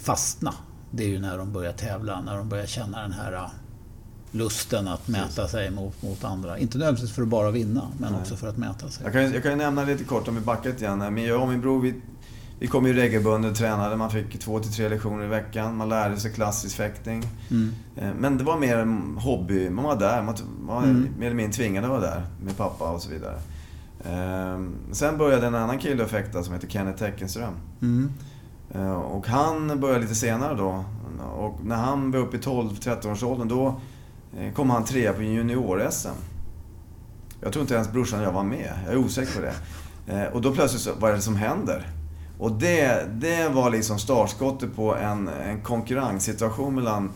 fastna. Det är ju när de börjar tävla, när de börjar känna den här uh, lusten att mäta sig mot, mot andra. Inte nödvändigtvis för att bara vinna, men Nej. också för att mäta sig. Jag kan, jag kan nämna lite kort om vi backar igen. Men jag och min bror, vi, vi kom ju regelbundet och tränade. Man fick två till tre lektioner i veckan. Man lärde sig klassisk fäktning. Mm. Eh, Men det var mer en hobby. Man var där. Man var Mm. mer eller mindre tvingad att vara där. Med pappa och så vidare. Eh, Sen började en annan kille att fäkta som heter Kenneth Teckenström. Mm. Eh, och han började lite senare då. Och när han var uppe i 12-13 års åldern då eh, kom han trea på junior-SM. Jag tror inte ens brorsan och jag var med. Jag är osäker på det. Eh, och då plötsligt så, vad är det som händer? Och det, det var liksom startskottet på en, en konkurrenssituation mellan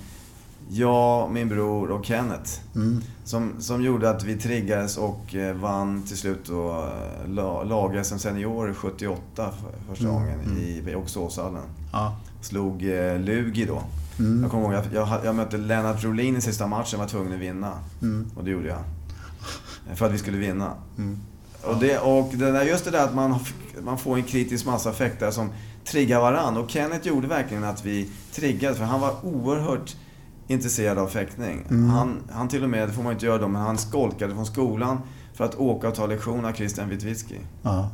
jag, min bror och Kenneth. Mm. Som, som gjorde att vi triggades och eh, vann till slut då eh, la- lag-SM senior 78 för, första Mm, gången mm. i, i Oxåshallen. Ja. Slog eh, Lugi då. Mm. Jag kommer ihåg att jag, jag mötte Lennart Rolin i sista matchen var tvungen att vinna. Mm. Och det gjorde jag. För att vi skulle vinna. Mm. Och, det, och det där, just det där att man, man får en kritisk massa fäktare som triggar varann. Och Kenneth gjorde verkligen att vi triggade, för han var oerhört intresserad av fäktning. Mm. Han, han till och med, det får man inte göra då, men han skolkade från skolan för att åka och ta lektion av Christian Witwicki. Ja.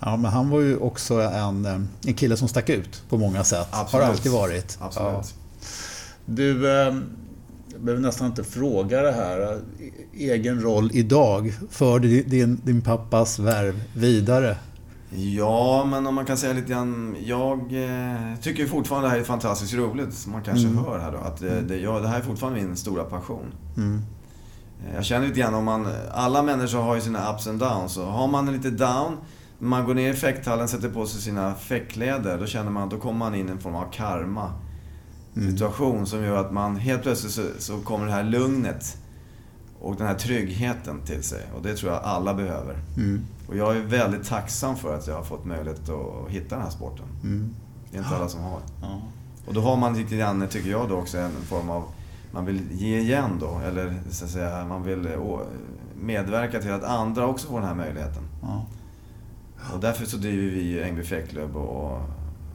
ja, men han var ju också en, eh, en kille som stack ut på många sätt. Absolut. Har alltid varit. Absolut. Ja. Du, eh, jag behöver nästan inte fråga det här. eh, Egen roll idag. För din, din pappas värv vidare. Ja, men om man kan säga lite grann. Jag eh, tycker fortfarande det här är fantastiskt roligt, som man kanske Mm. hör här då. Att det, det, ja, det här är fortfarande min stora passion. Mm. Eh, Jag känner lite grann om man... Alla människor har ju sina ups and downs. Och har man lite down, man går ner i fäkthallen, sätter på sig sina fäktkläder, då känner man att då kommer man in i en form av karma. Mm. Situation som gör att man helt plötsligt så, så kommer det här lugnet och den här tryggheten till sig. Och det tror jag alla behöver. Mm. Och jag är väldigt tacksam för att jag har fått möjlighet att hitta den här sporten. Mm. Det är inte alla som har. Ja. Och då har man lite grann, tycker jag då också, en form av... Man vill ge igen då, eller så att säga, man vill eh, medverka till att andra också får den här möjligheten. Ja. Och därför så driver vi Ängby Fäktklubb och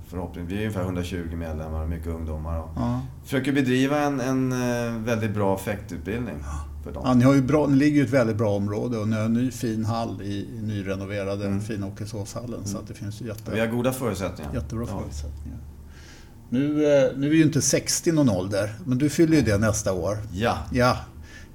förhoppningsvis, vi är ungefär 120 medlemmar och mycket ungdomar. Och Ja. försöker bedriva en, en eh, väldigt bra fäktutbildning för dem. Ja, ni, har ju bra, ni ligger i ett väldigt bra område och ni har en ny fin hall i, nyrenoverade Mm. fina Åkesåshallen. Så att det finns ju jätte, Vi har goda förutsättningar. jättebra Ja. förutsättningar. Nu, eh, nu är ju inte 60 någon ålder, men du fyller ju det nästa år. Ja, Ja,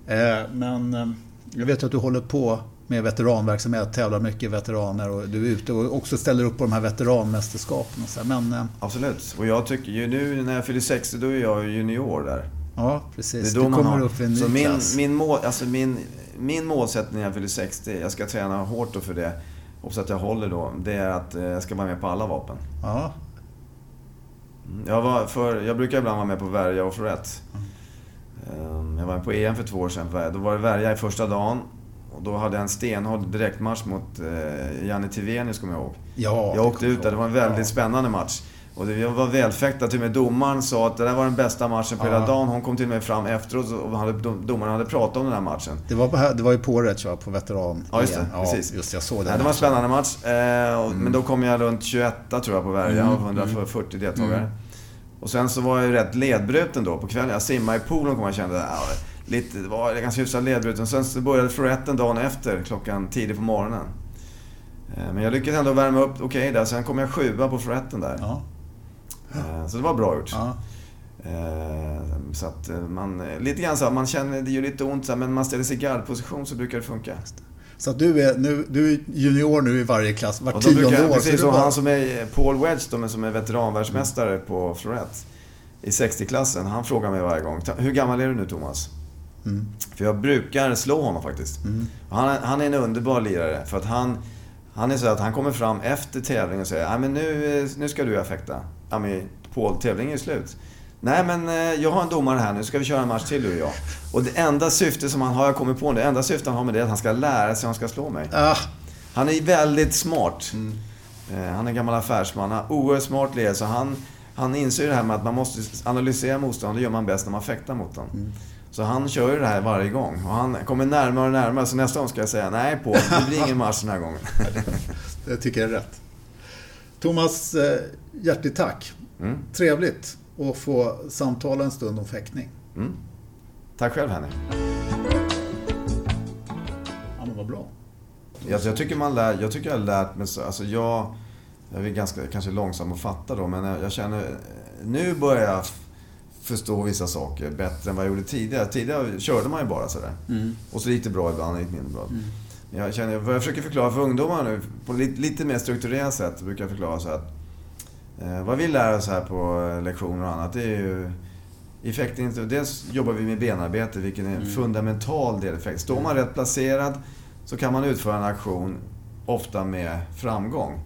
eh, men eh, jag vet att du håller på med veteranverksamhet, tävlar mycket veteraner och du är ute och också ställer upp på de här veteranmästerskapen. Och så. Men absolut. Och jag tycker ju nu när jag fyller 60, då är jag ju junior där. Ja, Det precis. är Du då man kommer har. upp i en ny Så min, klass. min, mål, alltså min, min målsättning när jag fyller 60, jag ska träna hårt då för det, och så att jag håller då, det är att eh, jag ska vara med på alla vapen. Ja, Mm. Jag, var för, jag brukar ibland vara med på värja och florett. Ehm, Jag var på EM för två år sedan. Då var det värja i första dagen. Och då hade jag en stenhård direktmatch mot eh, Janne Tivenius, kommer jag ihåg. ja, Jag åkte ut där, det var en väldigt Ja. spännande match. Och det var välfäktat, till och med domaren sa att det där var den bästa matchen på Ja. hela dagen. Hon kom till och med fram efteråt och hade, dom- domaren hade pratat om den här matchen. Det var, på, det var ju på Rätt, va? på veteran Ja, just det. EM. Precis. just jag såg det. Nej, det var en spännande match. Mm. Men då kom jag runt 21 tror jag på Värja Mm, av 140 deltagare. Mm. Och sen så var jag rätt ledbruten då på kvällen. Jag simmade i poolen och jag kände ja, lite, det var ganska hyfsat ledbruten. Sen så började floretten dagen efter, klockan tidigt på morgonen. Eh, Men jag lyckades ändå värma upp okej där. Sen kom jag sjua på floretten där. Ja, Så det var bra gjort. ja. Eh, Så att eh, man, lite grann så här, man känner, det gör lite ont men man ställer sig i gardposition så brukar det funka. Så att du är, nu, du är junior nu i varje klass, var Och då brukar tionde jag, år. precis som bara- han som är Paul Wedge då, men som är veteranvärldsmästare på florett i 60-klassen. Han frågar mig varje gång, hur gammal är du nu Thomas? Mm. För jag brukar slå honom faktiskt. Mm. Och Han, är- han är en underbar lirare. För att han, han är så att han kommer fram efter tävlingen och säger "Ja, men nu, eh, nu ska du fäkta. Ja men Paul, tävlingen är slut. Nej men eh, jag har en domare här nu, ska vi köra en match till du och jag. Och det enda syfte som han har, jag kommit på det enda syfte han har med det är att han ska lära sig hur han ska slå mig. Ah, Han är väldigt smart. Mm. Eh, Han är en gammal affärsman. Han är oerhört smart lirare. Så han, han inser det här med att man måste analysera motståndaren. Det gör man bäst när man fäktar mot dem. Mm. Så han kör ju det här varje gång. Och han kommer närmare och närmare. Så nästa gång ska jag säga, nej på, det blir ingen match den här gången. det tycker jag är rätt. Thomas, eh, hjärtligt tack. Mm. Trevligt att få samtala en stund om fäktning. Mm. Tack själv Henning. Ja, men vad bra. Jag, jag, tycker man lär, jag tycker jag har lärt mig så, alltså jag... jag är ganska kanske långsam att fatta då, men jag, jag känner... Nu börjar jag förstå vissa saker bättre än vad jag gjorde tidigare. Tidigare körde man ju bara sådär. Mm. Och så gick det bra ibland, gick mindre bra. Men jag, känner, vad jag försöker förklara för ungdomar nu, på lite, lite mer strukturerat sätt, brukar jag förklara så att eh, vad vi lär oss här på eh, lektioner och annat, det är ju fäktning, dels jobbar vi med benarbete, vilket är en fundamental del fäktning. Står man rätt placerad så kan man utföra en aktion, ofta med framgång.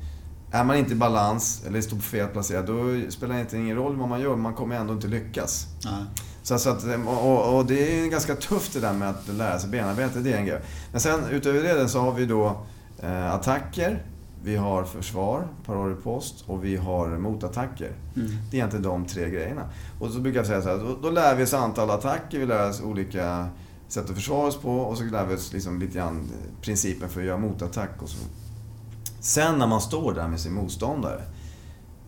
Är man inte i balans eller står fel placerad, då spelar det inte ingen roll vad man gör, man kommer ändå inte lyckas. Nej. Så, så att, och, och det är ganska tufft det där med att lära sig benarbete, det är en grej. Men sen utöver det så har vi då eh, attacker, vi har försvar, paror i post och vi har motattacker. Mm. Det är egentligen de tre grejerna. Och så brukar jag säga så här, då, då lär vi oss antal attacker, vi lär oss olika sätt att försvara oss på och så lär vi oss liksom lite grann principen för att göra motattack och så. Sen när man står där med sin motståndare,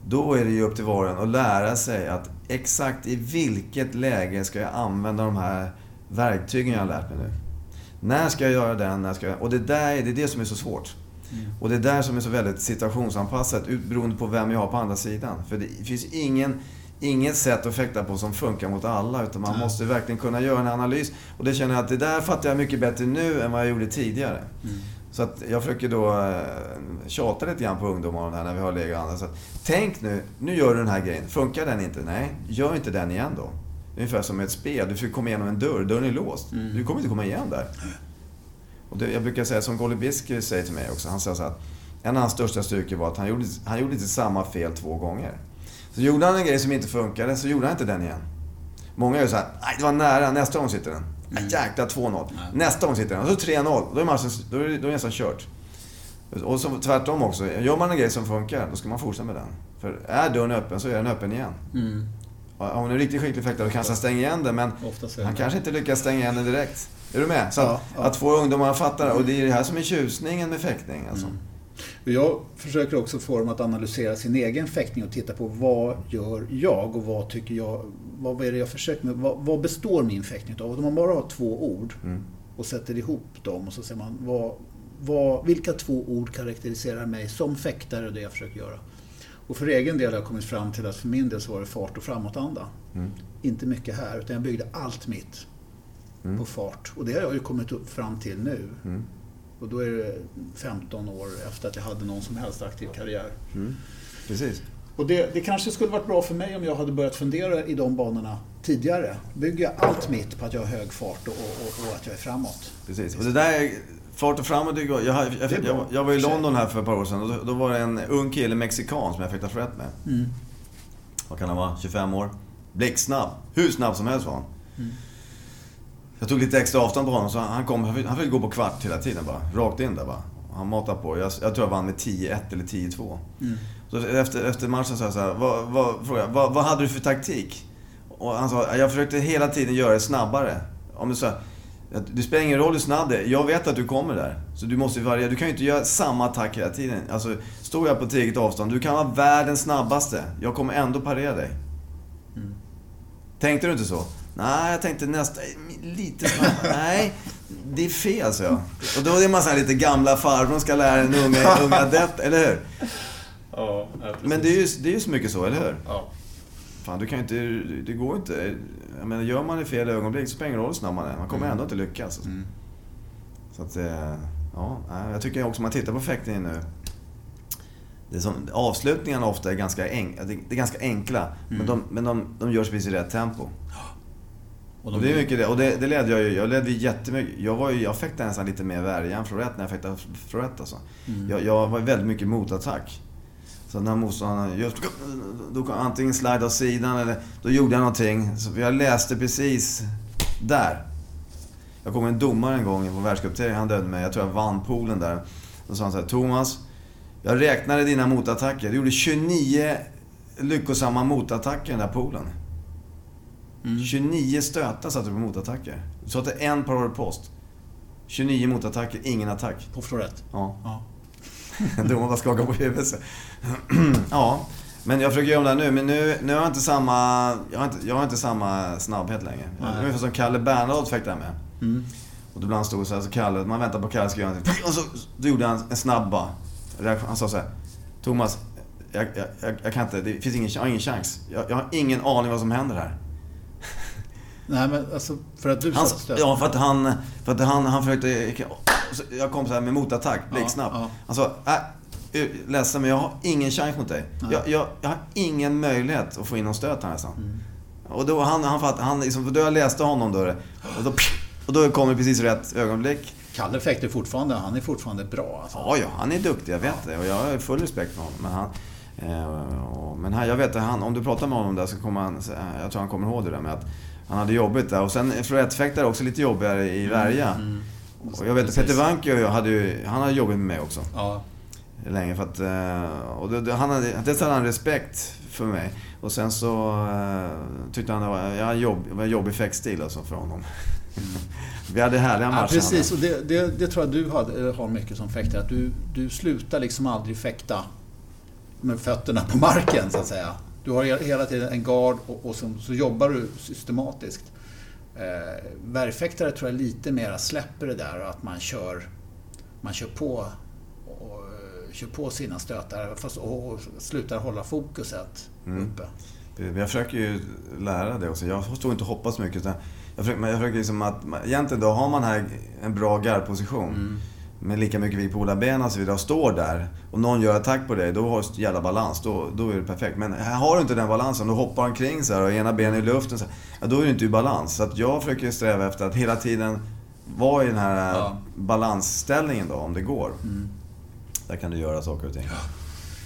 då är det ju upp till var och en att lära sig att exakt i vilket läge ska jag använda de här verktygen jag har lärt mig nu. När ska jag göra den? När ska jag... Och det där det är det som är så svårt. Och det är där som är så väldigt situationsanpassat beroende på vem jag har på andra sidan. För det finns ingen, inget sätt att fäkta på som funkar mot alla. Utan man måste verkligen kunna göra en analys. Och det känner jag att det där fattar jag mycket bättre nu än vad jag gjorde tidigare. Så att jag försöker då eh, tjata lite grann på ungdomar om det här när vi har och andra. Så att, tänk nu, nu gör du den här grejen. Funkar den inte? Nej, gör inte den igen då. Ungefär som ett spel. Du försöker komma igenom en dörr, dörren är låst. Du kommer inte komma igenom där. Och det, jag brukar säga, som Golly Biski säger till mig också, han säger så att en av hans största styrkor var att han gjorde, han gjorde inte samma fel två gånger. Så gjorde han en grej som inte funkade, så gjorde han inte den igen. Många gör så här, nej det var nära, nästa gång sitter den. Mm. Jäklar 2-0. Nästa gång sitter den. Och så 3-0. Då är, matchen, då, är då är nästan kört. Och så tvärtom också. Gör man en grej som funkar, då ska man fortsätta med den. För är dörren öppen så är den öppen igen. Mm. Om hon är riktigt skicklig fäktare då kanske han stänger igen den, men han kanske inte lyckas stänga igen den direkt. Är du med? Så att, Ja, ja. att få ungdomar att fatta det. Och det är det här som är tjusningen med fäktning. Alltså. Mm. Jag försöker också få dem att analysera sin egen fäktning och titta på vad gör jag och vad tycker jag, vad är det jag försöker med, vad, vad består min fäktning av? Om man bara har två ord Mm. och sätter ihop dem och så ser man vad, vad, vilka två ord karaktäriserar mig som fäktare och det jag försöker göra. Och för egen del har jag kommit fram till att för min del så var det fart och framåtanda. Mm. Inte mycket här, utan jag byggde allt mitt Mm. på fart. Och det har jag ju kommit upp fram till nu. Mm. Och då är det 15 år efter att jag hade någon som helst aktiv karriär. Mm. Precis. Och det, det kanske skulle varit bra för mig om jag hade börjat fundera i de banorna tidigare. Bygga allt mitt på att jag har hög fart och, och, och att jag är framåt. Precis. Och det där är fart och framåt. Jag, jag, jag, jag, jag var i London här för ett par år sedan och då, då var det en ung kille, mexikan, som jag fick ta med. Mm. Vad kan han vara? 25 år. Blixtsnabb. Hur snabb som helst var han. Mm. Jag tog lite extra avstånd på honom så han kom, han fick, han fick gå på kvart hela tiden bara. Rakt in där bara. Han matade på. Jag, jag tror jag vann med 10-1 eller 10-2. Mm. Så efter, efter matchen sa jag så här, vad, vad, frågade jag, vad, vad hade du för taktik? Och han sa, jag försökte hela tiden göra det snabbare. Om du sa, det spelar ingen roll hur snabb det är. Jag vet att du kommer där. Så du måste variera. Du kan ju inte göra samma attack hela tiden. Alltså, står jag på ett eget avstånd, du kan vara världens snabbaste. Jag kommer ändå parera dig. Tänkte du inte så? Nej, jag tänkte nästa, lite snabbare. Nej, det är fel, så jag. Och då är man så här lite gamla farbror ska lära en unge, unga adept, eller hur? Ja, Men det är ju, det är ju så mycket så, eller hur? Ja. Fan, du kan ju inte... Det går inte. Jag menar, gör man det i fel ögonblick så spelar det ingen roll hur snabb man är. Man kommer ändå inte lyckas. alltså. Mm. Så att, eh, ja. Jag tycker också om man tittar på fäktningen nu. Det är som, avslutningarna ofta är ganska, enk, det är ganska enkla. Men, de, men de, de görs precis i rätt tempo. Och Och det är mycket det. Och det, det ledde jag ju. Jag ledde ju jättemycket. Jag, var ju, jag fäktade nästan lite mer värja än florett när jag fäktade florett alltså. Jag, jag var väldigt mycket motattack. Så när motståndaren just, då antingen slide åt sidan eller då gjorde jag någonting. Så jag läste precis där. Jag kom en domare en gång på världscupturneringen, han dödade mig. Jag tror jag vann poolen där. Då sa han så här, Thomas. Jag räknade dina motattacker. Du gjorde 29 lyckosamma motattacker i den där poolen. 29 stötar satte du på motattacker. Du satte en par post. 29 motattacker, ingen attack. På florett. Ja. Ja. Domaren bara skakar på huvudet. ja, men jag försöker göra om det här nu. Men nu, nu har jag inte samma... Jag har inte, jag har inte samma snabbhet längre. Nej. Det är ungefär som Kalle Bernadotte fäktade med. Mm. Och då ibland stod så här, så Kalle, man väntar på Kalle ska göra någonting. Och så då gjorde han en snabb bara reaktion. Han sa så här. Thomas, jag, jag, jag, jag kan inte, det finns ingen, jag har ingen chans. Jag, jag har ingen aning vad som händer här. Nej men alltså för att du Han, satte stöt. ja, för att han, för att han, han försökte... Jag kom så här med motattack, blixtsnabbt. Ja, ja. Han sa, äh, ledsen men jag har ingen chans mot dig. Jag, jag, jag har ingen möjlighet att få in någon stöt här nästan. Mm. Och då, han, han, fatt, han liksom, då jag läste honom då, och då, och då kom det precis rätt ögonblick. Kalle fäktar fortfarande, han är fortfarande bra alltså. Ja, ja, han är duktig, jag vet det. Och jag har full respekt för honom. Men, han, eh, och, men här, jag vet att han, om du pratar med honom där så kommer han, jag tror han kommer ihåg det där med att han hade jobbigt där. Och sen florettfäktare också lite jobbigare i värja. Och jag vet att. Peter Wankio hade ju, han hade jobbigt med mig också. Ja. Länge för att, eh, och det, han hade, dels hade han respekt för mig. Och sen så eh, tyckte han det var, jag jobb, var en jobbig fäktstil alltså för honom. Vi hade härliga matcher. Ja, precis, och det, det, det tror jag du har, eller har mycket som fäktare. Att du, du slutar liksom aldrig fäkta med fötterna på marken, så att säga. Du har hela tiden en gard och, och så, så jobbar du systematiskt. Eh, Värjfäktare tror jag lite mera släpper det där och att man kör, man kör på och, eh, kör på sina stötar fast, och, och slutar hålla fokuset Mm. uppe. Men Jag försöker ju lära det också. Jag står inte och hoppas mycket. utan Jag försöker, men jag försöker liksom att, egentligen då har man här en bra gardposition. Mm. Med lika mycket vikt på båda benen så vidare. Och står där och någon gör attack på dig. Då har du jävla balans. Då, då är det perfekt. Men här har du inte den balansen. Då hoppar omkring så här och ena benet i luften. Så här, ja, då är du inte i balans. Så att jag försöker sträva efter att hela tiden vara i den här Ja. balansställningen då, om det går. Mm. Där kan du göra saker och ting.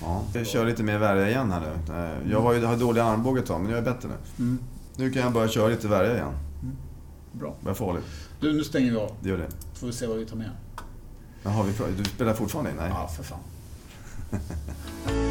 Ja. Jag kör lite mer värja igen här nu. Eh, Jag var ju, har dålig armbåge ett tag, men jag är bättre nu. Mm. Nu kan jag börja köra lite värja igen. Bra. Börjar farligt. Du, nu stänger vi av. Det gör det. får vi se vad vi tar med. Jaha, vi, du spelar fortfarande? Nej. Ja, för fan.